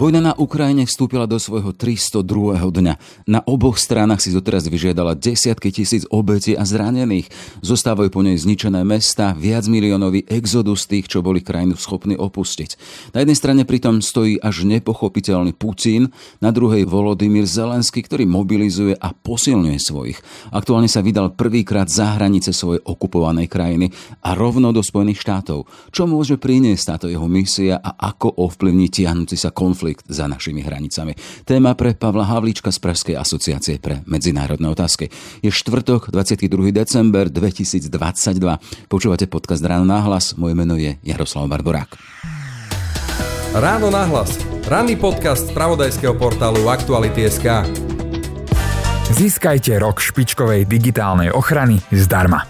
Vojna na Ukrajine vstúpila do svojho 302. dňa. Na oboch stranách si doteraz vyžiadala desiatky tisíc obetí a zranených. Zostávajú po nej zničené mesta, viac miliónový exodus tých, čo boli krajinu schopní opustiť. Na jednej strane pritom stojí až nepochopiteľný Putin, na druhej Volodymyr Zelensky, ktorý mobilizuje a posilňuje svojich. Aktuálne sa vydal prvýkrát za hranice svojej okupovanej krajiny a rovno do Spojených štátov. Čo môže priniesť táto jeho misia a ako ovplyvní tiahnúci sa konflikt konflikt za našimi hranicami. Téma pre Pavla Havlíčka z Pražskej asociácie pre medzinárodné otázky. Je štvrtok, 22. december 2022. Počúvate podcast Ráno náhlas. Moje meno je Jaroslav Barborák. Ráno náhlas. Ranný podcast z pravodajského portálu Aktuality.sk. Získajte rok špičkovej digitálnej ochrany zdarma.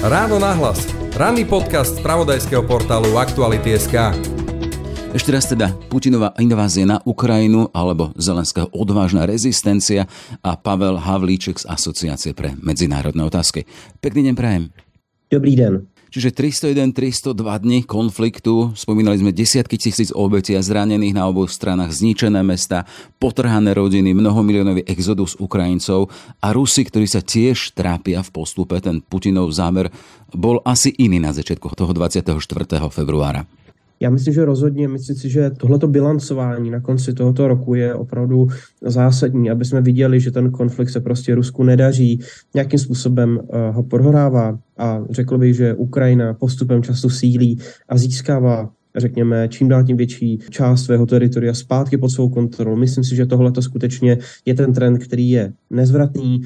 Ráno nahlas Ranný podcast z pravodajského portálu Aktuality.sk. Ešte raz teda Putinová invázia na Ukrajinu alebo Zelenského odvážna rezistencia a Pavel Havlíček z Asociácie pre medzinárodné otázky. Pekný deň prajem. Dobrý den. Čiže 301, 302 dní konfliktu, spomínali sme desiatky tisíc obetí a zranených na oboch stranách, zničené mesta, potrhané rodiny, mnohomilionový exodus Ukrajincov a Rusi, ktorí sa tiež trápia v postupe. Ten Putinov zámer bol asi iný na začiatku toho 24. februára. Já myslím, že rozhodně, myslím si, že tohleto bilancování na konci tohoto roku je opravdu zásadní, aby jsme viděli, že ten konflikt se prostě Rusku nedaří, nějakým způsobem uh, ho prohrává a řekl bych, že Ukrajina postupem času sílí a získává řekněme, čím dál tím větší část svého teritoria zpátky pod svou kontrolu. Myslím si, že tohle to skutečně je ten trend, který je nezvratný.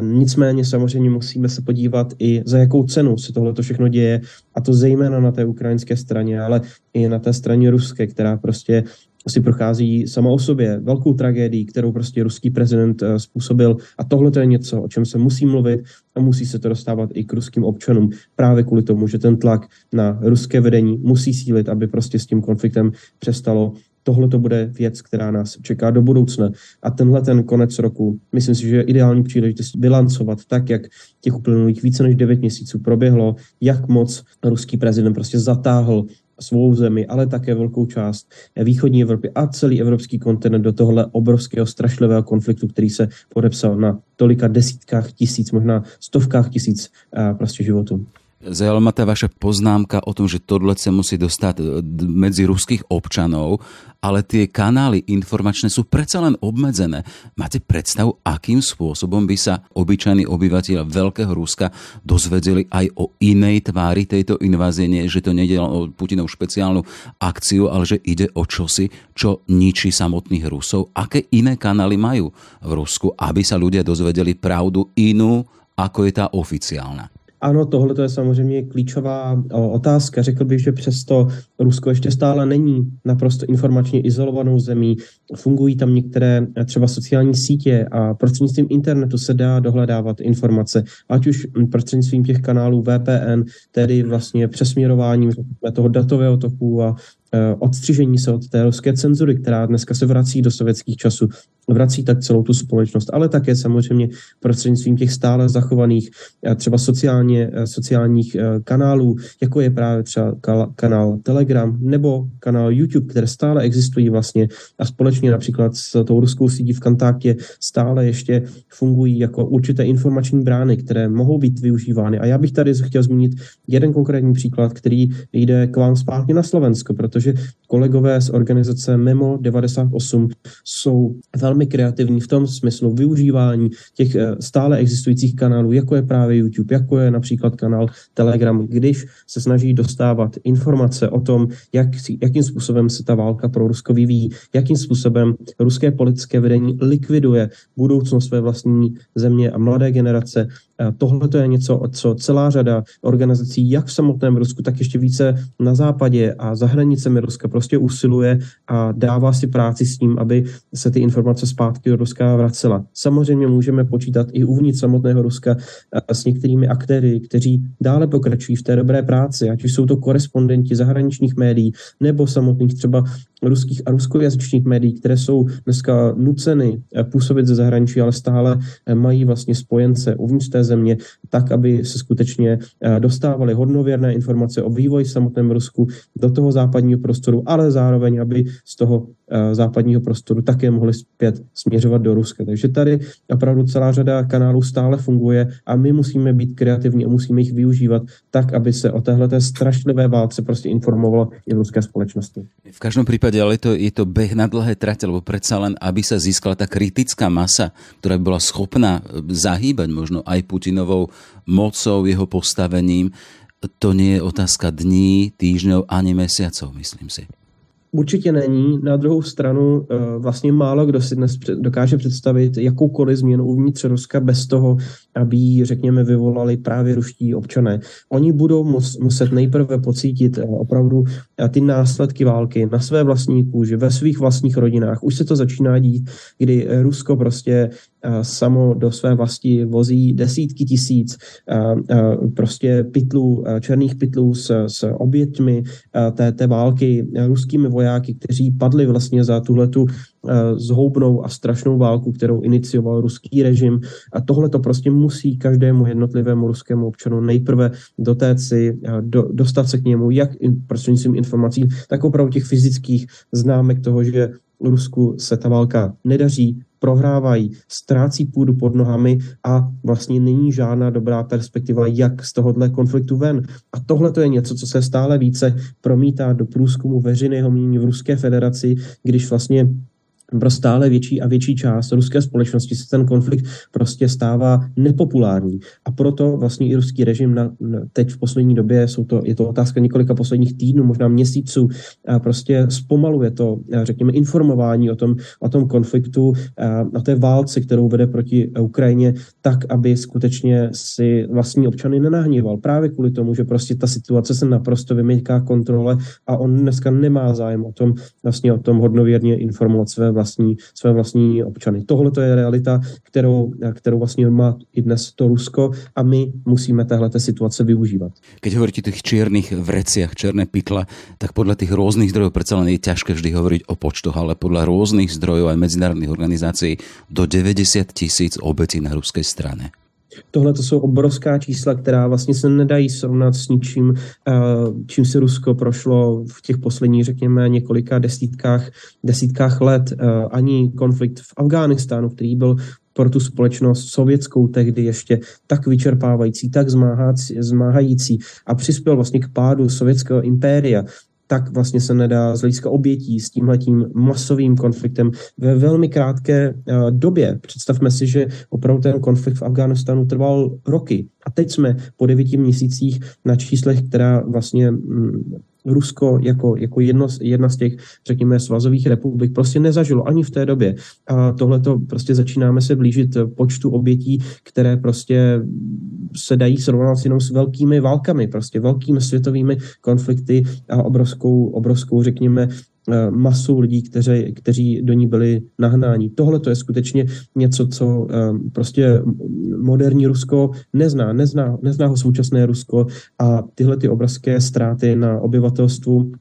Nicméně samozřejmě musíme se podívat i za jakou cenu se tohle to všechno děje, a to zejména na té ukrajinské straně, ale i na té straně ruské, která prostě si prochází sama o sobě velkou tragédií, kterou prostě ruský prezident eh, způsobil. A tohle to je něco, o čem se musí mluvit a musí se to dostávat i k ruským občanům. Právě kvůli tomu, že ten tlak na ruské vedení musí sílit, aby prostě s tím konfliktem přestalo tohle to bude věc, která nás čeká do budoucna. A tenhle ten konec roku, myslím si, že je ideální příležitost bilancovat tak, jak těch uplynulých více než 9 měsíců proběhlo, jak moc ruský prezident prostě zatáhl svou zemi, ale také velkou část východní Evropy a celý evropský kontinent do tohle obrovského strašlivého konfliktu, který se podepsal na tolika desítkách tisíc, možná stovkách tisíc prostě životů. Zaujala ma tá vaša poznámka o tom, že tohle sa musí dostať e, medzi ruských občanov, ale tie kanály informačné sú predsa len obmedzené. Máte predstavu, akým spôsobom by sa obyčajní obyvateľ Veľkého Ruska dozvedeli aj o inej tvári tejto invázie, nie, že to nejde o Putinov špeciálnu akciu, ale že ide o čosi, čo ničí samotných Rusov. Aké iné kanály majú v Rusku, aby sa ľudia dozvedeli pravdu inú, ako je tá oficiálna? Ano, tohle je samozřejmě klíčová otázka. Řekl bych, že přesto Rusko ještě stále není naprosto informačně izolovanou zemí. Fungují tam některé eh, třeba sociální sítě a prostřednictvím internetu se dá dohledávat informace, ať už prostřednictvím těch kanálů VPN, tedy vlastně přesměrováním toho datového toku a Eh, odstřižení se od té ruské cenzury, která dneska se vrací do sovětských časů, vrací tak celou tu společnost, ale také samozřejmě prostřednictvím těch stále zachovaných eh, třeba sociálně, eh, sociálních kanálů, jako je právě třeba kanál Telegram nebo kanál YouTube, které stále existují vlastně a společně například s tou ruskou sítí v kontaktě stále ještě fungují jako určité informační brány, které mohou být využívány. A já bych tady chtěl zmínit jeden konkrétní příklad, který jde k vám zpátky na Slovensko, protože protože kolegové z organizace Memo 98 jsou velmi kreativní v tom smyslu využívání těch eh, stále existujících kanálů, jako je právě YouTube, jako je například kanál Telegram, když se snaží dostávat informace o tom, jak, jakým způsobem se ta válka pro Rusko vyvíjí, jakým způsobem ruské politické vedení likviduje budoucnost své vlastní země a mladé generace. Tohle to je něco, co celá řada organizací, jak v samotném Rusku, tak ještě více na západě a za hranicemi Ruska prostě usiluje a dává si práci s tím, aby se ty informace zpátky do Ruska vracela. Samozřejmě můžeme počítat i uvnitř samotného Ruska s některými aktéry, kteří dále pokračují v té dobré práci, ať už jsou to korespondenti zahraničních médií nebo samotných třeba ruských a ruskojazyčních médií, které jsou dneska nuceny působit ze zahraničí, ale stále mají vlastně spojence uvnitř té země, tak, aby se skutečně dostávali hodnověrné informace o vývoji v samotném Rusku do toho západního prostoru, ale zároveň, aby z toho Eh, západního prostoru také mohli zpět směřovat do Ruska. Takže tady opravdu celá řada kanálů stále funguje a my musíme být kreativní a musíme jich využívat tak, aby se o téhle strašlivé válce prostě informovalo i v ruské společnosti. V každém případě ale to, je to beh na dlhé trate, lebo predsa len, aby se získala ta kritická masa, která by byla schopná eh, zahýbať možno aj Putinovou mocou, jeho postavením, to nie je otázka dní, týždňov ani mesiacov, myslím si. Určitě není. Na druhou stranu eh, vlastně málo kdo si dnes dokáže představit jakoukoliv změnu uvnitř Ruska bez toho, aby ji, řekněme, vyvolali právě ruští občané. Oni budou muset nejprve pocítit eh, opravdu eh, ty následky války na své vlastní kůži, ve svých vlastních rodinách. Už se to začíná dít, kdy Rusko prostě samo do své vlasti vozí desítky tisíc prostě pytlů, černých pytlů s, s oběťmi té, té války ruskými vojáky, kteří padli vlastně za tuhletu zhoubnou a strašnou válku, kterou inicioval ruský režim. A tohle to prostě musí každému jednotlivému ruskému občanu nejprve dotéct si, do, dostat se k němu, jak prostřednictvím informací, tak opravdu těch fyzických známek toho, že Rusku se ta válka nedaří, prohrávají, ztrácí půdu pod nohami a vlastně není žádná dobrá perspektiva, jak z tohohle konfliktu ven. A tohle to je něco, co se stále více promítá do průzkumu veřejného mínění v Ruské federaci, když vlastně pro stále větší a větší část ruské společnosti se ten konflikt prostě stává nepopulární. A proto vlastně i ruský režim na, na, teď v poslední době, jsou to, je to otázka několika posledních týdnů, možná měsíců, a prostě zpomaluje to, řekněme, informování o tom, o tom konfliktu, a, o té válce, kterou vede proti Ukrajině, tak, aby skutečně si vlastní občany nenahníval. Právě kvůli tomu, že prostě ta situace se naprosto vymyká kontrole a on dneska nemá zájem o tom, vlastně o tom hodnověrně informovat své vlastní, své vlastní občany. Tohle to je realita, kterou, kterou vlastně má i dnes to Rusko a my musíme téhle situace využívat. Keď hovoríte o těch čiernych vreciach, černé pytle, tak podle těch různých zdrojů přece len je ťažké vždy hovoriť o počtoch, ale podle různých zdrojů a medzinárodných organizací do 90 tisíc obetí na ruské straně. Tohle to jsou obrovská čísla, která vlastně se nedají srovnat s ničím, eh, čím se Rusko prošlo v těch posledních, řekněme, několika desítkách, desítkách let. Eh, ani konflikt v Afghánistánu, který byl pro tu společnost sovětskou tehdy ještě tak vyčerpávající, tak zmáhající a přispěl vlastně k pádu sovětského impéria, tak vlastně se nedá z hlediska obětí s tímhletím masovým konfliktem ve velmi krátké eh, době. Představme si, že opravdu ten konflikt v Afghánistánu trval roky. A teď jsme po devíti měsících na číslech, která vlastně mm, Rusko jako, jako jedno, jedna z těch, řekněme, svazových republik prostě nezažilo ani v té době. A tohle to prostě začínáme se blížit počtu obětí, které prostě se dají srovnat jenom s velkými válkami, prostě velkými světovými konflikty a obrovskou, obrovskou řekněme, masu lidí, kteři, kteří do ní byli nahnáni. Tohle to je skutečně něco, co eh, prostě moderní Rusko nezná. Nezná, nezná ho současné Rusko a tyhle ty obrovské ztráty na obyvatelstvu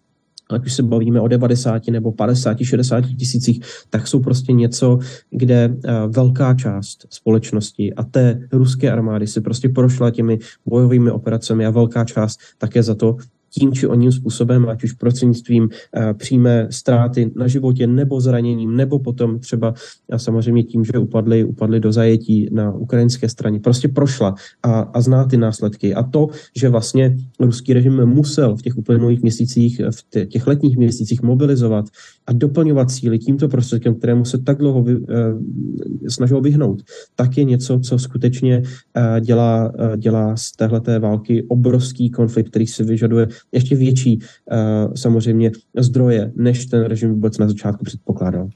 ať už se bavíme o 90 nebo 50, 60 tisících, tak jsou prostě něco, kde eh, velká část společnosti a té ruské armády si prostě prošla těmi bojovými operacemi a velká část také za to tím či oním způsobem, ať už prostřednictvím přímé ztráty na životě nebo zraněním, nebo potom třeba a samozřejmě tím, že upadli, upadli do zajetí na ukrajinské straně. Prostě prošla a, a zná ty následky. A to, že vlastně ruský režim musel v těch uplynulých měsících, v těch letních měsících mobilizovat a doplňovat síly tímto prostředkem, kterému se tak dlouho vy, eh, snažil vyhnout, tak je něco, co skutečně eh, dělá, eh, dělá z téhleté války obrovský konflikt, který si vyžaduje ještě větší eh, samozřejmě zdroje, než ten režim vůbec na začátku předpokládal.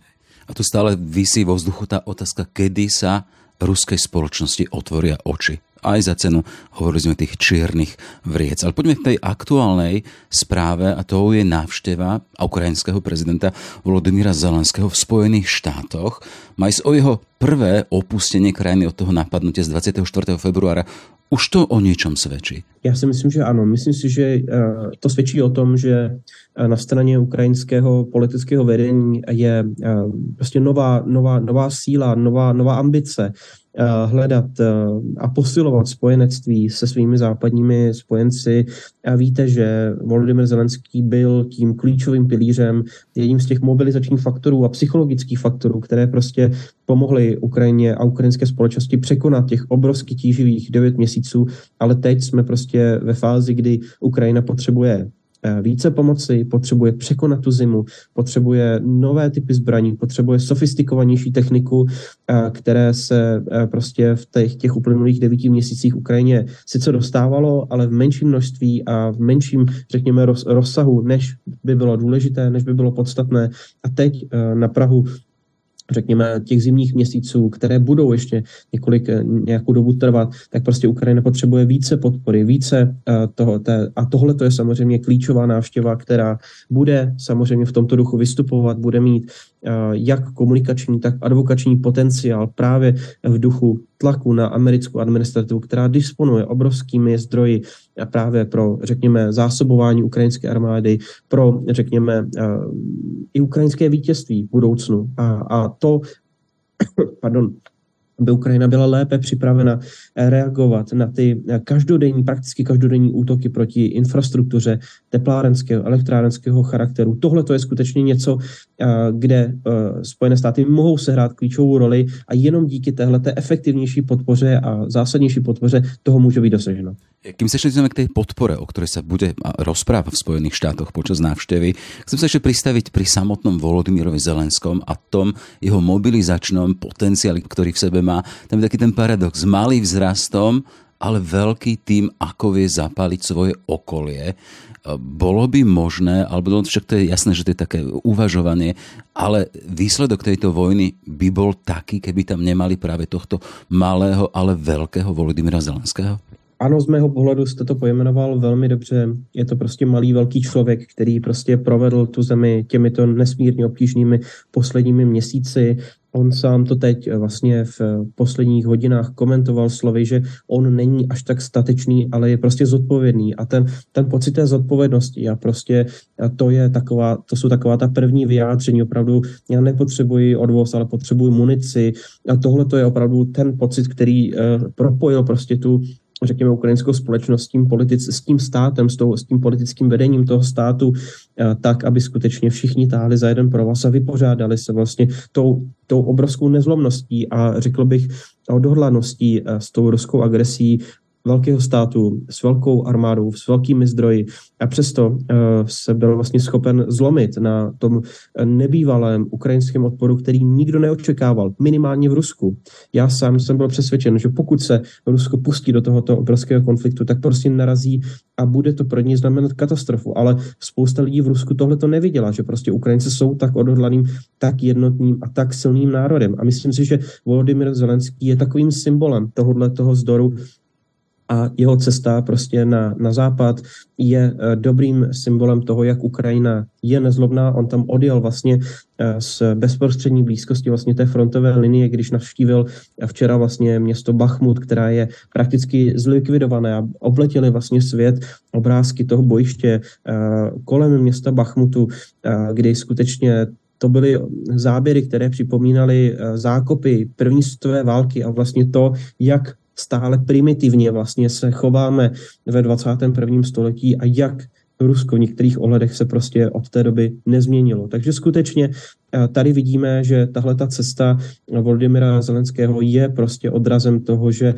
A tu stále vysí vo vzduchu tá otázka, kedy sa ruskej spoločnosti otvoria oči aj za cenu, hovorili sme tých čiernych vriec. Ale poďme k tej aktuálnej správe a to je návšteva ukrajinského prezidenta Volodymyra Zelenského v Spojených štátoch. Ísť o jeho prvé opustenie krajiny od toho napadnutia z 24. februára. Už to o něčem svědčí? Já si myslím, že ano. Myslím si, že eh, to svědčí o tom, že eh, na straně ukrajinského politického vedení je eh, prostě nová, nová, nová síla, nová, nová ambice hledat eh, a posilovat spojenectví se svými západními spojenci. A víte, že Volodymyr Zelenský byl tím klíčovým pilířem, jedním z těch mobilizačních faktorů a psychologických faktorů, které prostě pomohly Ukrajině a ukrajinské společnosti překonat těch obrovsky tíživých devět měsíců, ale teď jsme prostě ve fázi, kdy Ukrajina potřebuje Eh, více pomoci, potřebuje překonat tu zimu, potřebuje nové typy zbraní, potřebuje sofistikovanější techniku, eh, které se eh, prostě v těch, těch uplynulých devíti měsících Ukrajině sice dostávalo, ale v menším množství a v menším, řekněme, rozsahu, než by bylo důležité, než by bylo podstatné. A teď na Prahu řekněme, těch zimních měsíců, které budou ještě několik eh, nějakou dobu trvat, tak prostě Ukrajina potřebuje více podpory, více uh, toho. Té, a tohle to je samozřejmě klíčová návštěva, která bude samozřejmě v tomto duchu vystupovat, bude mít jak komunikační, tak advokační potenciál právě v duchu tlaku na americkou administrativu, která disponuje obrovskými zdroji právě pro, řekněme, zásobování ukrajinské armády, pro, řekněme, i ukrajinské vítězství v budoucnu. A, a to, pardon, aby Ukrajina byla lépe připravena eh, reagovat na ty eh, každodenní, prakticky každodenní útoky proti infrastruktuře teplárenského, elektrárenského charakteru. Tohle to je skutečně něco, eh, kde Spojené státy mohou sehrát klíčovou roli a jenom díky téhle efektivnější podpoře a zásadnější podpoře toho může být dosaženo. Kým sa ešte k tej podpore, o ktorej sa bude rozprávať v Spojených štátoch počas návštevy, chcem sa ešte pristaviť pri samotnom Volodymyrovi Zelenskom a tom jeho mobilizačnom potenciáli, ktorý v sebe má. Tam je taký ten paradox. Malý vzrastom, ale veľký tým, ako vie zapáliť svoje okolie. Bolo by možné, alebo no, však to je jasné, že to je také uvažovanie, ale výsledok tejto vojny by bol taký, keby tam nemali práve tohto malého, ale veľkého Volodymyra Zelenského? Ano, z mého pohledu jste to pojmenoval velmi dobře. Je to prostě malý velký člověk, který prostě provedl tu zemi těmito nesmírně obtížnými posledními měsíci. On sám to teď vlastně v posledních hodinách komentoval slovy, že on není až tak statečný, ale je prostě zodpovědný. A ten, ten pocit té zodpovědnosti a prostě to, je taková, to jsou taková ta první vyjádření. Opravdu já nepotřebuji odvoz, ale potřebuji munici. A tohle to je opravdu ten pocit, který uh, propojil prostě tu řekněme, ukrajinskou společnost s tím, politic, s tím státem, s, tou, s tím politickým vedením toho státu, eh, tak, aby skutečně všichni táhli za jeden provaz a vypořádali se vlastně tou, tou obrovskou nezlomností a řekl bych odhodlaností eh, s tou ruskou agresí velkého státu s velkou armádou, s velkými zdroji a přesto uh, se byl vlastně schopen zlomit na tom nebývalém ukrajinském odporu, který nikdo neočekával, minimálně v Rusku. Já sám jsem byl přesvědčen, že pokud se Rusko pustí do tohoto obrovského konfliktu, tak prostě narazí a bude to pro ně znamenat katastrofu. Ale spousta lidí v Rusku tohle to neviděla, že prostě Ukrajinci jsou tak odhodlaným, tak jednotným a tak silným národem. A myslím si, že Volodymyr Zelenský je takovým symbolem tohohle toho zdoru a jeho cesta prostě na, na západ je eh, dobrým symbolem toho, jak Ukrajina je nezlobná. On tam odjel vlastně z eh, bezprostřední blízkosti vlastně té frontové linie, když navštívil včera vlastně město Bachmut, která je prakticky zlikvidované a obletěli vlastně svět obrázky toho bojiště kolem města Bachmutu, kdy skutečně to byly záběry, které připomínaly zákopy první světové války a vlastně to, jak stále primitivně vlastně se chováme ve 21. století a jak Rusko v některých ohledech se prostě od té doby nezměnilo. Takže skutečně tady vidíme, že tahle ta cesta Volodymyra Zelenského je prostě odrazem toho, že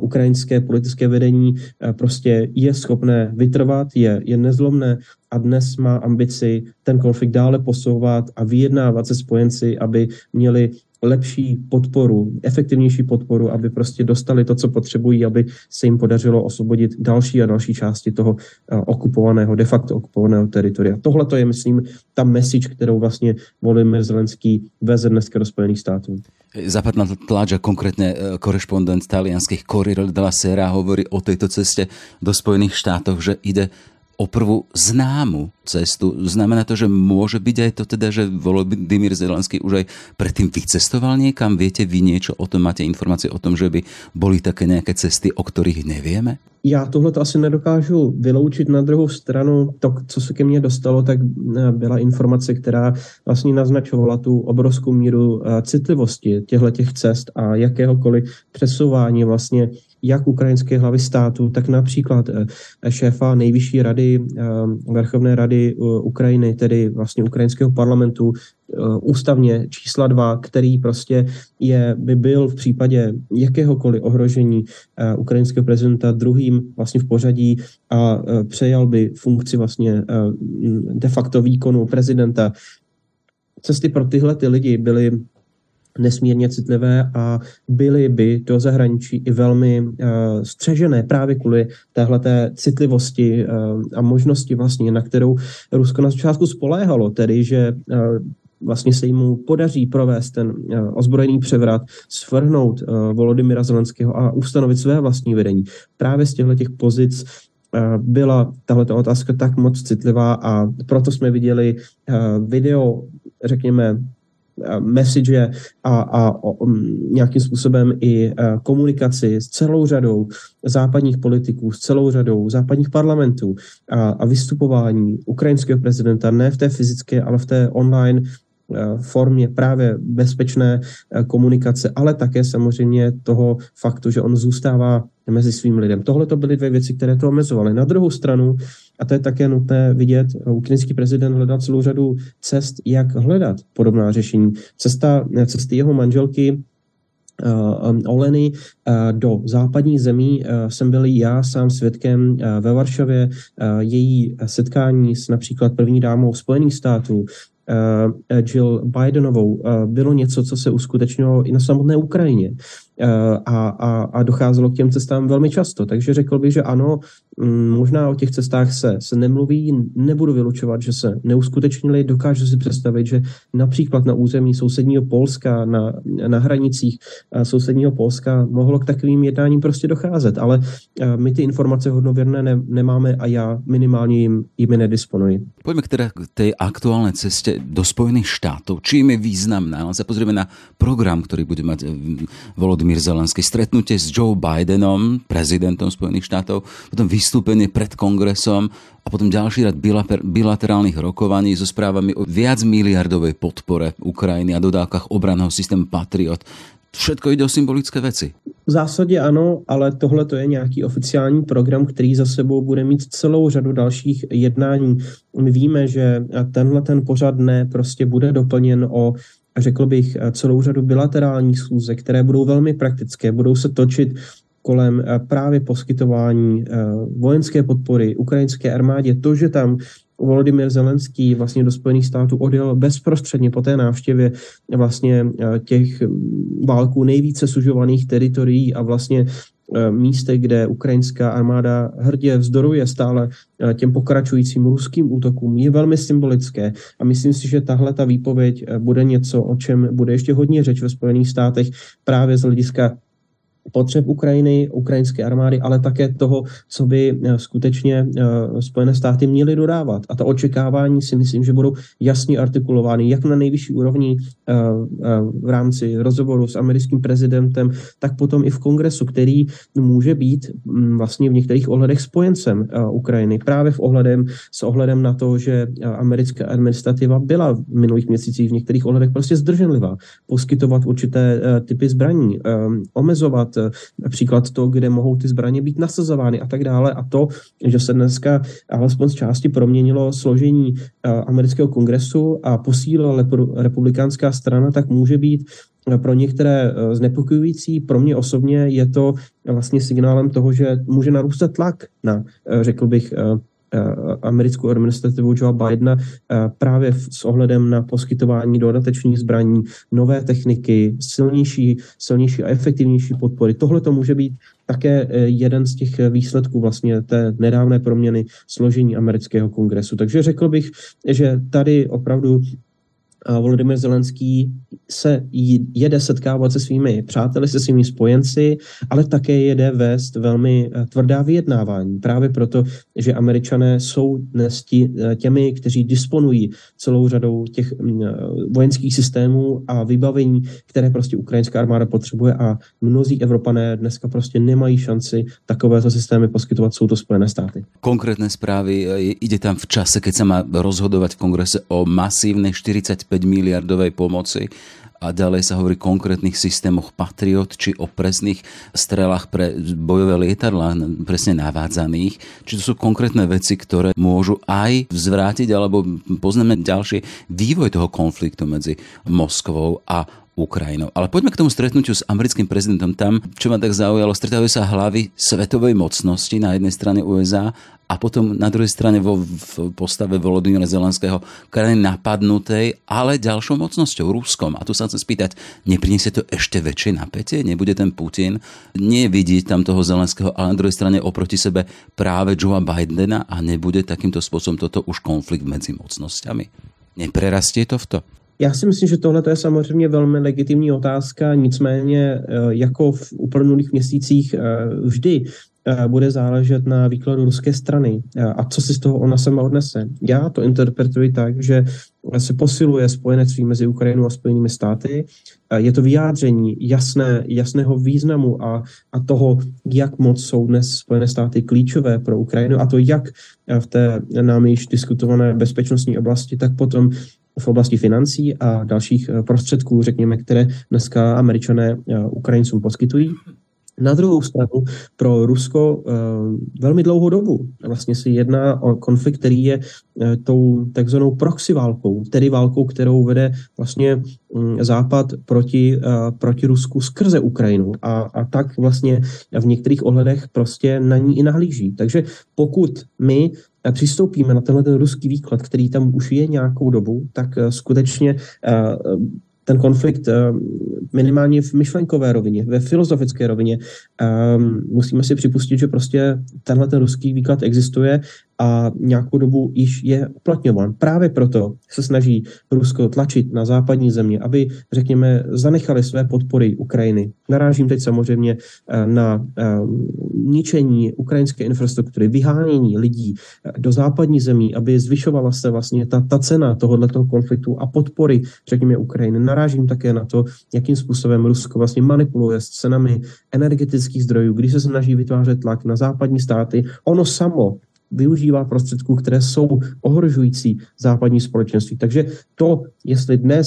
ukrajinské politické vedení prostě je schopné vytrvat, je, je nezlomné a dnes má ambici ten konflikt dále posouvat a vyjednávat se spojenci, aby měli lepší podporu, efektivnější podporu, aby prostě dostali to, co potřebují, aby se jim podařilo osvobodit další a další části toho eh, okupovaného, de facto okupovaného teritoria. Tohle to je, myslím, ta message, kterou vlastně Volodymyr Zelenský veze dneska do Spojených států. Západná tlač a konkrétne eh, korešpondent talianských Corriere della Sera hovorí o tejto ceste do Spojených štátov, že ide o prvú známu cestu. Znamená to, že môže byť aj to teda, že Volodymyr Zelenský už aj predtým vycestoval niekam? Viete vy niečo o tom? Máte informácie o tom, že by boli také nejaké cesty, o ktorých nevieme? Já tohle to asi nedokážu vyloučit. Na druhou stranu, to, co se ke mně dostalo, tak eh, byla informace, která vlastně naznačovala tu obrovskou míru eh, citlivosti těchto těch cest a jakéhokoliv přesouvání vlastně jak ukrajinské hlavy státu, tak například eh, šéfa nejvyšší rady, Vrchovné rady Ukrajiny, tedy vlastně ukrajinského parlamentu, ústavně čísla dva, který prostě je, by byl v případě jakéhokoliv ohrožení ukrajinského prezidenta druhým vlastně v pořadí a přejal by funkci vlastně de facto výkonu prezidenta. Cesty pro tyhle ty lidi byly nesmírně citlivé a byly by do zahraničí i velmi uh, střežené právě kvůli téhleté citlivosti uh, a možnosti vlastně, na kterou Rusko na začátku spoléhalo, tedy že uh, vlastně se jim podaří provést ten ozbrojený převrat, svrhnout Volodymyra Zelenského a ustanovit své vlastní vedení. Právě z těchto těch pozic byla tahle otázka tak moc citlivá a proto jsme viděli video, řekněme, message a, a o, nějakým způsobem i komunikaci s celou řadou západních politiků, s celou řadou západních parlamentů a, a vystupování ukrajinského prezidenta ne v té fyzické, ale v té online formě právě bezpečné eh, komunikace, ale také samozřejmě toho faktu, že on zůstává mezi svým lidem. Tohle to byly dvě věci, které to omezovaly. Na druhou stranu, a to je také nutné vidět, ukrajinský prezident hledal celou řadu cest, jak hledat podobná řešení. Cesta, cesty jeho manželky Oleny do západních zemí jsem byl já sám svědkem ve Varšavě její setkání s například první dámou Spojených států, Eh, Jill Bidenovou eh, bylo něco, co se uskutečnilo i na samotné Ukrajině. Eh, a, a, a docházelo k těm cestám velmi často. Takže řekl bych, že ano, mm, možná o těch cestách se, se nemluví, nebudu vylučovat, že se neuskutečnili. Dokážu si představit, že například na území sousedního Polska, na, na hranicích sousedního Polska mohlo k takovým jednáním prostě docházet. Ale my ty informace hodnověrné ne, nemáme a já minimálně jim, jimi nedisponuji. Pojďme k teda k té aktuální cestě do Spojených štátů. Čím je významná? Len se pozrieme na program, který bude mať Volodymyr Volodymyr Zelenský, stretnutie s Joe Bidenom, prezidentom Spojených štátov, potom vystúpenie pred kongresom a potom ďalší rad bilaterálnych rokovaní so správami o viac miliardovej podpore Ukrajiny a dodávkach obranného systému Patriot. Všetko jde o symbolické věci. V zásadě ano, ale tohle to je nějaký oficiální program, který za sebou bude mít celou řadu dalších jednání. My víme, že tenhle ten pořad dne prostě bude doplněn o řekl bych, eh, celou řadu bilaterálních schůzek, které budou velmi praktické, budou se točit kolem eh, právě poskytování eh, vojenské podpory ukrajinské armádě. To, že tam Volodymyr Zelenský vlastně do Spojených států odjel bezprostředně po té návštěvě vlastně těch mm, válků nejvíce sužovaných teritorií a vlastně místech, kde ukrajinská armáda hrdě vzdoruje stále eh, těm pokračujícím ruským útokům, je velmi symbolické. A myslím si, že tahle ta výpověď eh, bude něco, o čem bude ještě hodně řeč ve Spojených státech právě z hlediska potřeb Ukrajiny, ukrajinské armády, ale také toho, co by eh, skutečně eh, Spojené státy měly dodávat. A ta očekávání si myslím, že budou jasně artikulovány jak na nejvyšší úrovni eh, v rámci rozhovoru s americkým prezidentem, tak potom i v kongresu, který může být mm, vlastně v některých ohledech spojencem Ukrajiny. Právě v ohledem, s ohledem na to, že americká administrativa byla v minulých měsících v některých ohledech prostě zdrženlivá. Poskytovat určité typy zbraní, omezovat příklad, příklad to, kde mohou ty zbraně být nasazovány a tak dále. A to, že se dneska alespoň z části proměnilo složení amerického kongresu a posílila republikánská strana, tak může být pro některé znepokojující. Pro mě osobně je to vlastně signálem toho, že může narůstat tlak na, řekl bych, Eh, americkou administrativu Joe Bidena eh, právě s ohledem na poskytování dodatečných zbraní, nové techniky, silnější, silnější a efektivnější podpory. Tohle to může být také eh, jeden z těch výsledků vlastně té nedávné proměny složení amerického kongresu. Takže řekl bych, že tady opravdu Volodymyr Zelenský se jede setkávat se svými přáteli, se svými spojenci, ale také jede vést velmi eh, tvrdá vyjednávání. Právě proto, že američané jsou dnes eh, těmi, kteří disponují celou řadou těch mm, eh, vojenských systémů a vybavení, které prostě ukrajinská armáda potřebuje a mnozí Evropané dneska prostě nemají šanci takovéto systémy poskytovat, jsou to Spojené státy. Konkrétne zprávy, ide tam v čase, keď sa má rozhodovať v kongrese o masívnej 45 miliardovej pomoci a ďalej sa hovorí o konkrétnych systémoch Patriot či o presných strelách pre bojové lietadla presne navádzaných. Či to sú konkrétne veci, ktoré môžu aj vzvrátiť alebo poznáme ďalší vývoj toho konfliktu medzi Moskvou a Ukrajinou. Ale poďme k tomu stretnutiu s americkým prezidentom. Tam, čo ma tak zaujalo, stretávajú sa hlavy svetovej mocnosti, na jednej strane USA a potom na druhej strane vo, v postave Volodymyra Zelenského krajiny napadnutej, ale ďalšou mocnosťou, Ruskom. A tu sa chcem spýtať, nepriniesie to ešte väčšie napätie? Nebude ten Putin nie vidieť tam toho Zelenského, ale na druhej strane oproti sebe práve Joea Bidena a nebude takýmto spôsobom toto už konflikt medzi mocnosťami? Neprerastie to v to? Já si myslím, že tohle je samozřejmě velmi legitimní otázka, nicméně eh, jako v uplynulých měsících eh, vždy eh, bude záležet na výkladu ruské strany a co si z toho ona sama odnese. Já to interpretuji tak, že se posiluje spojenectví mezi Ukrajinou a Spojenými státy. Je to vyjádření jasné, jasného významu a, a toho, jak moc jsou dnes Spojené státy klíčové pro Ukrajinu a to jak v té námi již diskutované bezpečnostní oblasti, tak potom v oblasti financí a dalších eh, prostředků, řekněme, které dneska američané eh, Ukrajincům poskytují. Na druhou stranu pro Rusko uh, velmi dlouhou dobu vlastně se jedná o konflikt, který je tou takzvanou proxy válkou, tedy válkou, kterou vede vlastně um, Západ proti, proti Rusku skrze Ukrajinu a, a tak vlastně v některých ohledech prostě na ní i nahlíží. Takže pokud my přistoupíme na tenhle ten ruský výklad, který tam už je nějakou dobu, tak skutečně ten konflikt eh, minimálně v myšlenkové rovině, ve filozofické rovině. Musíme si připustit, že prostě tenhle ten ruský výklad existuje a nějakou dobu již je uplatňován. Právě proto se snaží Rusko tlačit na západní země, aby, řekněme, zanechali své podpory Ukrajiny. Narážím teď samozřejmě eh, na eh, ničení ukrajinské infrastruktury, vyhánění lidí eh, do západní zemí, aby zvyšovala se vlastně ta, ta cena tohoto konfliktu a podpory, řekněme, Ukrajiny. Narážím také na to, jakým způsobem Rusko vlastně manipuluje s cenami energetických zdrojů, když se snaží vytvářet tlak na západní státy. Ono samo využívá prostředků, které jsou ohrožující západní společenství. Takže to, jestli dnes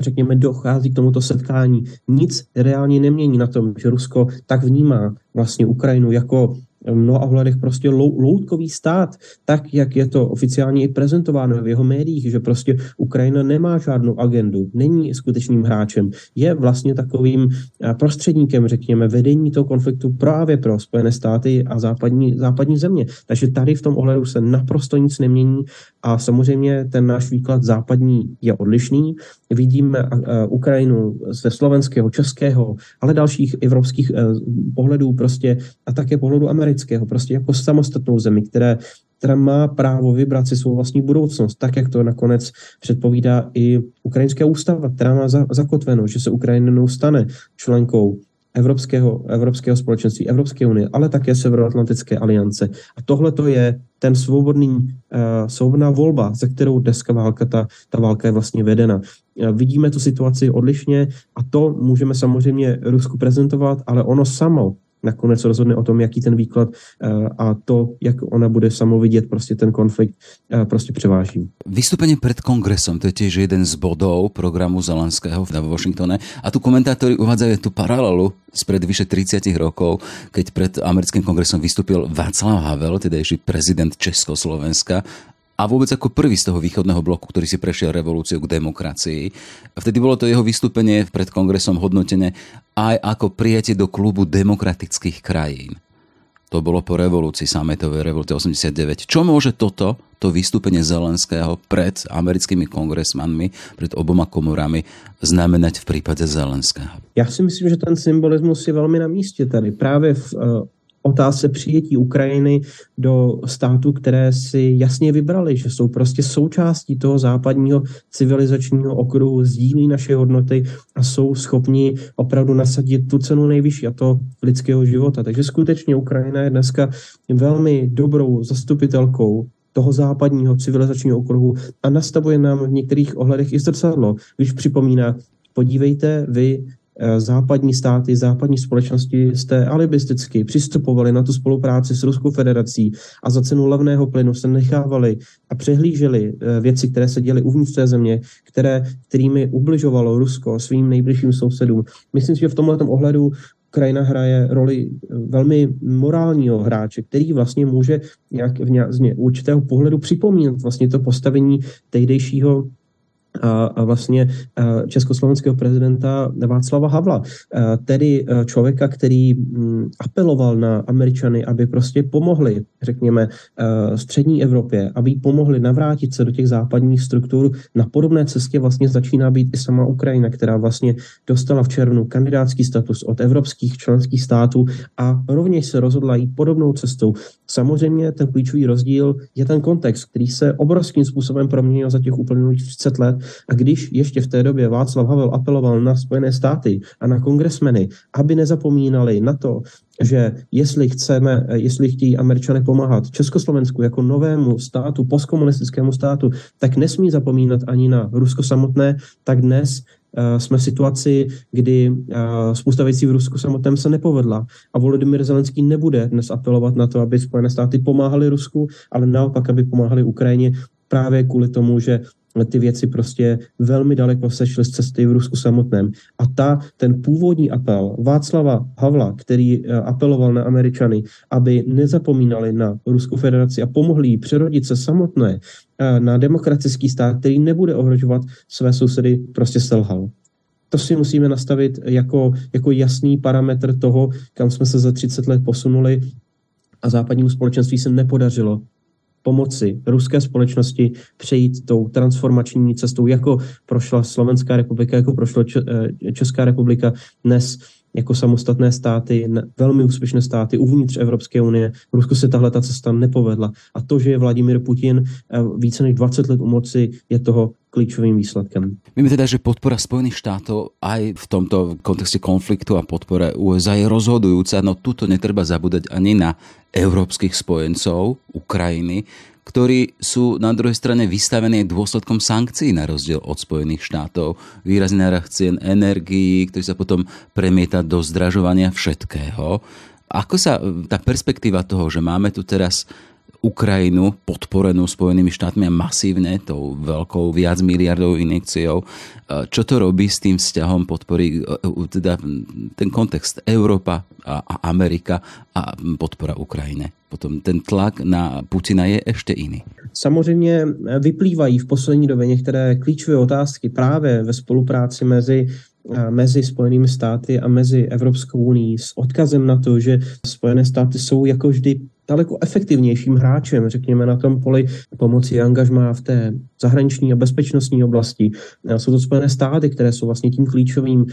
řekněme, dochází k tomuto setkání, nic reálně nemění na tom, že Rusko tak vnímá vlastně Ukrajinu jako mnoha ohledech prostě loutkový stát, tak, jak je to oficiálně i prezentováno v jeho médiích, že prostě Ukrajina nemá žádnou agendu, není skutečným hráčem, je vlastně takovým eh, prostředníkem, řekněme, vedení toho konfliktu právě pro Spojené státy a západní, západní země. Takže tady v tom ohledu se naprosto nic nemění a samozřejmě ten náš výklad západní je odlišný. Vidíme Ukrajinu ze slovenského, českého, ale dalších evropských pohledů prostě a také pohledu amerického, prostě jako samostatnou zemi, které, která má právo vybrat si svou vlastní budoucnost, tak jak to nakonec předpovídá i ukrajinská ústava, která má za, zakotveno, že se Ukrajinou stane členkou Evropského, Evropského společenství, Evropské unie, ale také Severoatlantické aliance. A tohle to je ten svobodný, uh, svobodná volba, ze kterou dneska válka, ta, ta válka je vlastně vedena. Uh, vidíme tu situaci odlišně a to můžeme samozřejmě Rusku prezentovat, ale ono samo nakonec rozhodne o tom, jaký ten výklad a to, jak ona bude samovidět prostě ten konflikt, prostě převáží. Vystúpenie pred kongresom, to je tiež jeden z bodov programu Zelenského v Washingtone a tu komentátori uvádzajú tú paralelu spred vyše 30 rokov, keď pred americkým kongresom vystúpil Václav Havel, teda prezident Československa a vôbec ako prvý z toho východného bloku, ktorý si prešiel revolúciu k demokracii. Vtedy bolo to jeho vystúpenie pred kongresom hodnotené aj ako prijatie do klubu demokratických krajín. To bolo po revolúcii, sametovej revolúcii 89. Čo môže toto, to vystúpenie Zelenského pred americkými kongresmanmi, pred oboma komorami, znamenať v prípade Zelenského? Já si myslím, že ten symbolismus je velmi na místě tady. Právě v eh, otázce přijetí Ukrajiny do států, které si jasně vybrali, že jsou prostě součástí toho západního civilizačního okruhu, sdílí naše hodnoty a jsou schopni opravdu nasadit tu cenu nejvyšší, a to lidského života. Takže skutečně Ukrajina je dneska velmi dobrou zastupitelkou toho západního civilizačního okruhu a nastavuje nám v některých ohledech i zrcadlo, když připomíná, podívejte, vy západní státy, západní společnosti jste alibisticky přistupovali na tu spolupráci s Ruskou federací a za cenu levného plynu se nechávali a přehlíželi eh, věci, které se děly uvnitř té země, které, kterými ubližovalo Rusko svým nejbližším sousedům. Myslím si, že v tomhle ohledu Ukrajina hraje roli eh, velmi morálního hráče, který vlastně může nějak, z určitého pohledu připomínat vlastně to postavení tehdejšího a, vlastně československého prezidenta Václava Havla, tedy člověka, který mm, apeloval na Američany, aby prostě pomohli, řekněme, střední Evropě, aby pomohli navrátit se do těch západních struktur. Na podobné cestě vlastně začíná být i sama Ukrajina, která vlastně dostala v červnu kandidátský status od evropských členských států a rovněž se rozhodla jít podobnou cestou. Samozřejmě ten klíčový rozdíl je ten kontext, který se obrovským způsobem proměnil za těch uplynulých 30 let a když ještě v té době Václav Havel apeloval na Spojené státy a na kongresmeny, aby nezapomínali na to, že jestli chceme, jestli chtějí američané pomáhat Československu jako novému státu, postkomunistickému státu, tak nesmí zapomínat ani na Rusko samotné, tak dnes uh, jsme v situaci, kdy uh, spousta věcí v Rusku samotném se nepovedla. A Volodymyr Zelenský nebude dnes apelovat na to, aby Spojené státy pomáhali Rusku, ale naopak, aby pomáhali Ukrajině právě kvůli tomu, že ty věci prostě velmi daleko sešly z cesty v Rusku samotném. A ta, ten původní apel Václava Havla, který eh, apeloval na Američany, aby nezapomínali na Ruskou federaci a pomohli jí přerodit se samotné eh, na demokratický stát, který nebude ohrožovat své sousedy, prostě selhal. To si musíme nastavit jako, jako jasný parametr toho, kam jsme se za 30 let posunuli a západnímu společenství se nepodařilo pomoci ruské společnosti přejít tou transformační cestou, jako prošla Slovenská republika, jako prošla eh, Česká republika dnes jako samostatné státy, velmi úspěšné státy uvnitř Evropské unie. V Rusku se tahle ta cesta nepovedla. A to, že je Vladimír Putin eh, více než 20 let u moci, je toho klíčovým výsledkem. Víme teda, že podpora Spojených štátov aj v tomto kontexte konfliktu a podpore USA je rozhodujúca, no tuto netreba zabúdať ani na európskych spojencov Ukrajiny, ktorí sú na druhej strane vystavení dôsledkom sankcií na rozdiel od Spojených štátov. Výrazný nárast cien energií, ktorý sa potom premieta do zdražovania všetkého. Ako sa tá perspektíva toho, že máme tu teraz Ukrajinu podporenú Spojenými štátmi a masívne tou veľkou viac miliardovou injekciou. E, čo to robí s tým vzťahom podpory, e, e, teda ten kontext Európa a Amerika a podpora Ukrajine? Potom ten tlak na Putina je ešte iný. Samozřejmě vyplývají v poslední době některé klíčové otázky právě ve spolupráci mezi mezi Spojenými státy a mezi Evropskou unii s odkazem na to, že Spojené státy jsou jako vždy daleko efektivnějším hráčem, řekněme, na tom poli pomoci angažmá v té zahraniční a bezpečnostní oblasti. Jsou to Spojené státy, které jsou vlastně tím klíčovým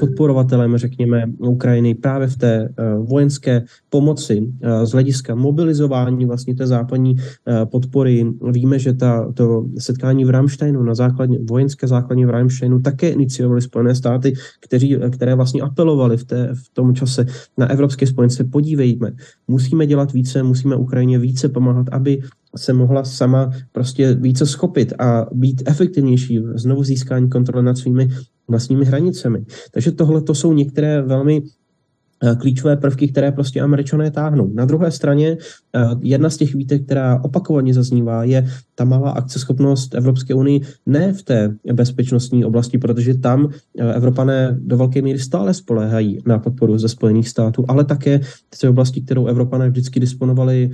podporovatelem, řekněme, Ukrajiny právě v té vojenské pomoci z hlediska mobilizování vlastně té západní podpory. Víme, že ta, to setkání v Ramsteinu na základně, vojenské základně v Ramsteinu také iniciovali Spojené státy, kteří, které vlastně apelovali v, té, v tom čase na evropské spojence. Podívejme, musíme dělat více, musíme Ukrajině více pomáhat, aby se mohla sama prostě více schopit a být efektivnější v znovu získání kontroly nad svými vlastními hranicemi. Takže tohle to jsou některé velmi klíčové prvky, které prostě američané táhnou. Na druhé straně eh, jedna z těch výtek, která opakovaně zaznívá, je ta malá akceschopnost Evropské unii ne v té bezpečnostní oblasti, protože tam eh, Evropané do velké míry stále spoléhají na podporu ze Spojených států, ale také v té oblasti, kterou Evropané vždycky disponovali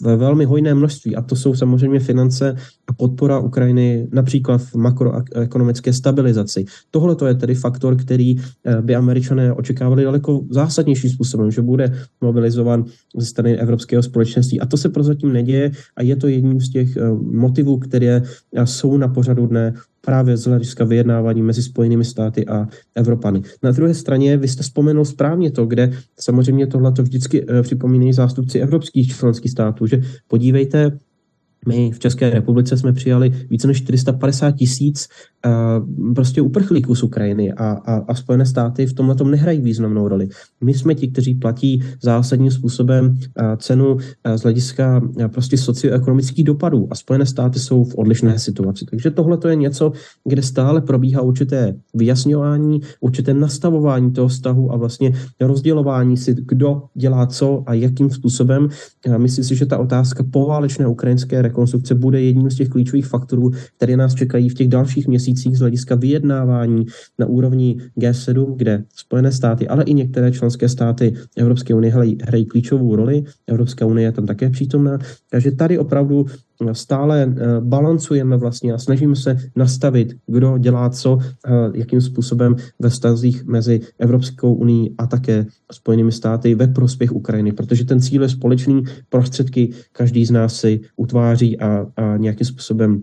ve velmi hojné množství. A to jsou samozřejmě finance a podpora Ukrajiny například v makroekonomické stabilizaci. Tohle to je tedy faktor, který by američané očekávali daleko zásadnějším způsobem, že bude mobilizovan ze strany Evropského společenství. A to se prozatím neděje a je to jedním z těch eh, motivů, které eh, jsou na pořadu dne právě z hlediska vyjednávání mezi Spojenými státy a Evropany. Na druhé straně, vy jste vzpomenul správně to, kde samozřejmě tohle to vždycky eh, připomínají zástupci evropských členských států, že podívejte, my v České republice jsme přijali více než 450 tisíc prostě uprchlíků z Ukrajiny a, a, a Spojené státy v tomhle tom nehrají významnou roli. My jsme ti, kteří platí zásadním způsobem cenu z hlediska prostě socioekonomických dopadů a Spojené státy jsou v odlišné situaci. Takže tohle to je něco, kde stále probíhá určité vyjasňování, určité nastavování toho vztahu a vlastně rozdělování si, kdo dělá co a jakým způsobem. Myslím si, že ta otázka poválečné ukrajinské rekonstrukce bude jedním z těch klíčových faktorů, které nás čekají v těch dalších měsících měsících z hlediska vyjednávání na úrovni G7, kde Spojené státy, ale i některé členské státy Evropské unie hrají, hrají klíčovou roli. Evropská unie je tam také přítomná. Takže tady opravdu stále eh, balancujeme vlastně a snažíme se nastavit, kdo dělá co, eh, jakým způsobem ve stazích mezi Evropskou unii a také Spojenými státy ve prospěch Ukrajiny, protože ten cíl je společný, prostředky každý z nás si utváří a, a nějakým způsobem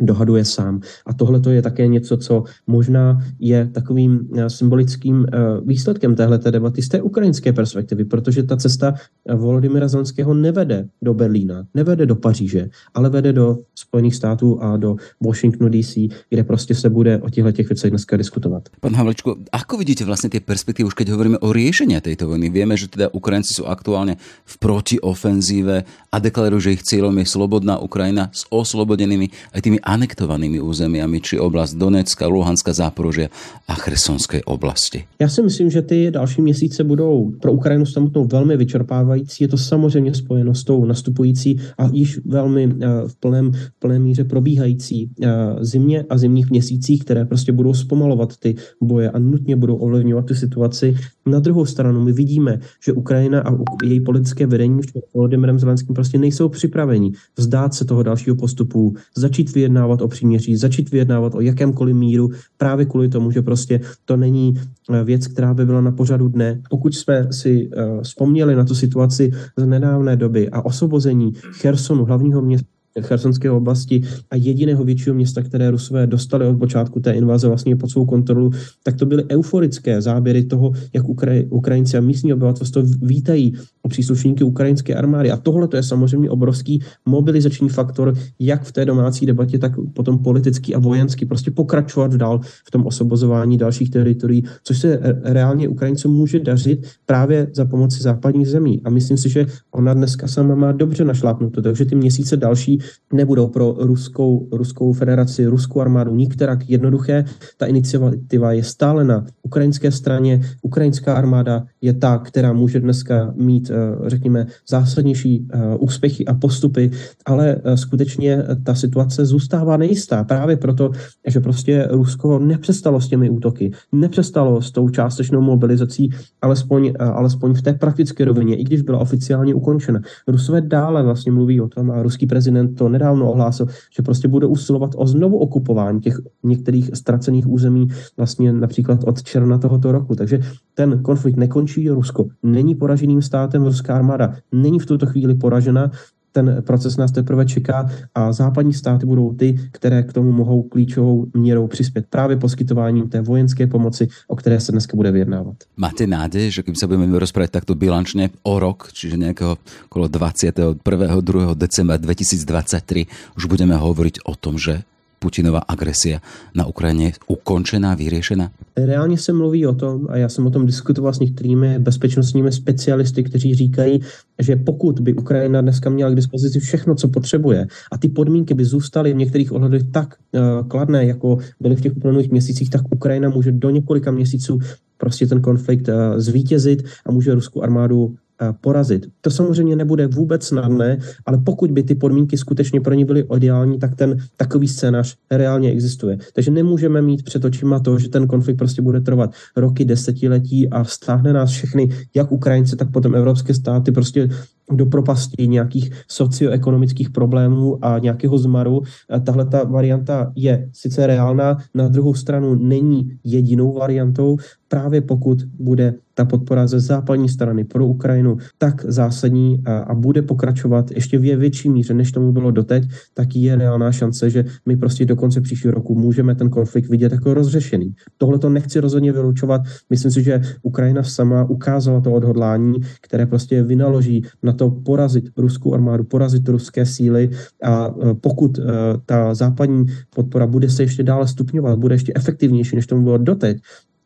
dohaduje sám. A tohle to je také něco, co možná je takovým eh, symbolickým eh, výsledkem téhle debaty z té ukrajinské perspektivy, protože ta cesta eh, Volodymyra Zelenského nevede do Berlína, nevede do Paříže, ale vede do Spojených států a do Washingtonu DC, kde prostě se bude o těchto těch věcech dneska diskutovat. Pan Havlečko, ako vidíte vlastně ty perspektivy, už keď hovoríme o riešení této vojny? Víme, že teda Ukrajinci jsou aktuálně v protiofenzíve a deklarují, že ich cílem je slobodná Ukrajina s oslobodenými aj tými anektovanými územiami, či oblast Donecka, Luhanska, Záporožia a Chersonské oblasti. Já si myslím, že ty další měsíce budou pro Ukrajinu samotnou velmi vyčerpávající. Je to samozřejmě spojeno s tou nastupující a již velmi eh, v plném, v plné míře probíhající eh, zimě a zimních měsících, které prostě budou zpomalovat ty boje a nutně budou ovlivňovat tu situaci. Na druhou stranu my vidíme, že Ukrajina a její politické vedení v Volodymyrem Zelenským prostě nejsou připraveni vzdát se toho dalšího postupu, začít vyjednávat vyjednávat o příměří, začít vyjednávat o jakémkoliv míru, právě kvůli tomu, že prostě to není eh, věc, která by byla na pořadu dne. Pokud jsme si uh, vzpomněli na tu situaci z nedávné doby a osvobození Chersonu, hlavního města Chersonské oblasti a jediného většího města, které Rusové dostali od počátku té invaze vlastně pod svou kontrolu, tak to byly euforické záběry toho, jak Ukra- Ukrajinci a místní obyvatelstvo vítají příslušníky ukrajinské armády. A tohle to je samozřejmě obrovský mobilizační faktor, jak v té domácí debatě, tak potom politický a vojenský. Prostě pokračovat dál v tom osobozování dalších teritorií, což se reálně Ukrajincům může dařit právě za pomoci západních zemí. A myslím si, že ona dneska sama má dobře našlápnuto, takže ty měsíce další nebudou pro Ruskou, Ruskou federaci, Ruskou armádu nikterak jednoduché. Ta iniciativa je stále na ukrajinské straně. Ukrajinská armáda je ta, která může dneska mít, eh, řekněme, zásadnější eh, úspěchy a postupy, ale eh, skutečně ta situace zůstává nejistá. Právě proto, že prostě Rusko nepřestalo s těmi útoky, nepřestalo s tou částečnou mobilizací, alespoň, alespoň v té praktické rovině, i když byla oficiálně ukončena. Rusové dále vlastně mluví o tom a ruský prezident to nedávno ohlásil, že prostě bude usilovat o znovu okupování těch některých ztracených území vlastně například od června tohoto roku. Takže ten konflikt nekončí, Rusko není poraženým státem, ruská armáda není v tuto chvíli poražena, ten proces nás teprve čeká a západní státy budou ty, které k tomu mohou klíčovou měrou přispět právě poskytováním té vojenské pomoci, o které se dneska bude vyjednávat. Máte nádej, že když se budeme rozprávat takto bilančně o rok, čiže nějakého okolo 21. 2. decembra 2023, už budeme hovoriť o tom, že Putinová agresia na Ukrajině ukončená, vyřešena? Reálně se mluví o tom, a já jsem o tom diskutoval s některými bezpečnostními specialisty, kteří říkají, že pokud by Ukrajina dneska měla k dispozici všechno, co potřebuje, a ty podmínky by zůstaly v některých ohledech tak uh, kladné, jako byly v těch uplynulých měsících, tak Ukrajina může do několika měsíců prostě ten konflikt zvítězit a může ruskou armádu porazit. To samozřejmě nebude vůbec snadné, ale pokud by ty podmínky skutečně pro ně byly ideální, tak ten takový scénář reálně existuje. Takže nemůžeme mít před očima to, že ten konflikt prostě bude trvat roky, desetiletí a stáhne nás všechny, jak Ukrajince, tak potom evropské státy prostě do propasti nějakých socioekonomických problémů a nějakého zmaru. Tahle ta varianta je sice reálná, na druhou stranu není jedinou variantou, právě pokud bude ta podpora ze západní strany pro Ukrajinu tak zásadní a, a bude pokračovat ještě v větší míře, než tomu bylo doteď, tak je reálná šance, že my prostě do konce příštího roku můžeme ten konflikt vidět jako rozřešený. Tohle to nechci rozhodně vylučovat. Myslím si, že Ukrajina sama ukázala to odhodlání, které prostě vynaloží na to porazit ruskou armádu, porazit ruské síly a e, pokud e, ta západní podpora bude se ještě dále stupňovat, bude ještě efektivnější, než tomu bylo doteď,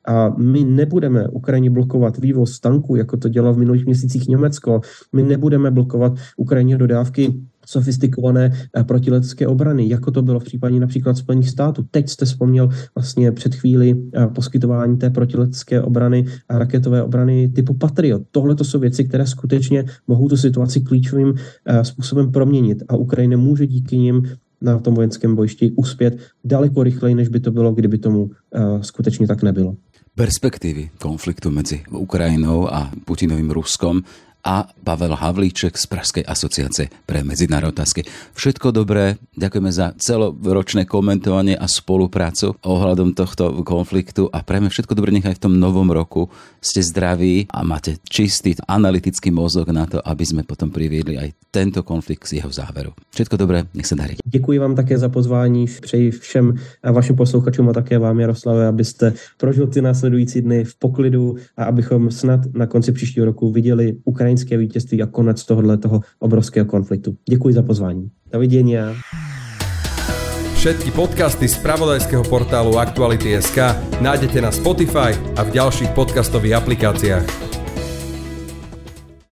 a my nebudeme Ukrajině blokovat vývoz tanků, jako to dělalo v minulých měsících Německo. My nebudeme blokovat Ukrajině dodávky sofistikované eh, protiletecké obrany, jako to bylo v případě například Spojených států. Teď jste vzpomněl vlastně před chvíli eh, poskytování té protiletecké obrany a raketové obrany typu Patriot. Tohle to jsou věci, které skutečně mohou tu situaci klíčovým eh, způsobem proměnit a Ukrajina může díky nim na tom vojenském bojišti uspět daleko rychleji, než by to bylo, kdyby tomu skutečně tak nebylo perspektívy konfliktu medzi Ukrajinou a Putinovým Ruskom a Pavel Havlíček z Pražskej asociácie pre medzinárodné. Všetko dobré, ďakujeme za celoročné komentovanie a spoluprácu ohľadom tohto konfliktu a prejme všetko dobré, nechaj v tom novom roku ste zdraví a máte čistý analytický mozog na to, aby sme potom priviedli aj tento konflikt z jeho záveru. Všetko dobré, nech sa darí. Děkuji vám také za pozvání, přeji všem vašim posluchačům a také vám, Jaroslave, abyste prožil ty následující dny v poklidu a abychom snad na konci příštího roku viděli Ukrajinu ukrajinské vítězství a konec tohohle toho obrovského konfliktu. Děkuji za pozvání. Dovidení. Všetky podcasty z pravodajského portálu Aktuality.sk nájdete na Spotify a v ďalších podcastových aplikáciách.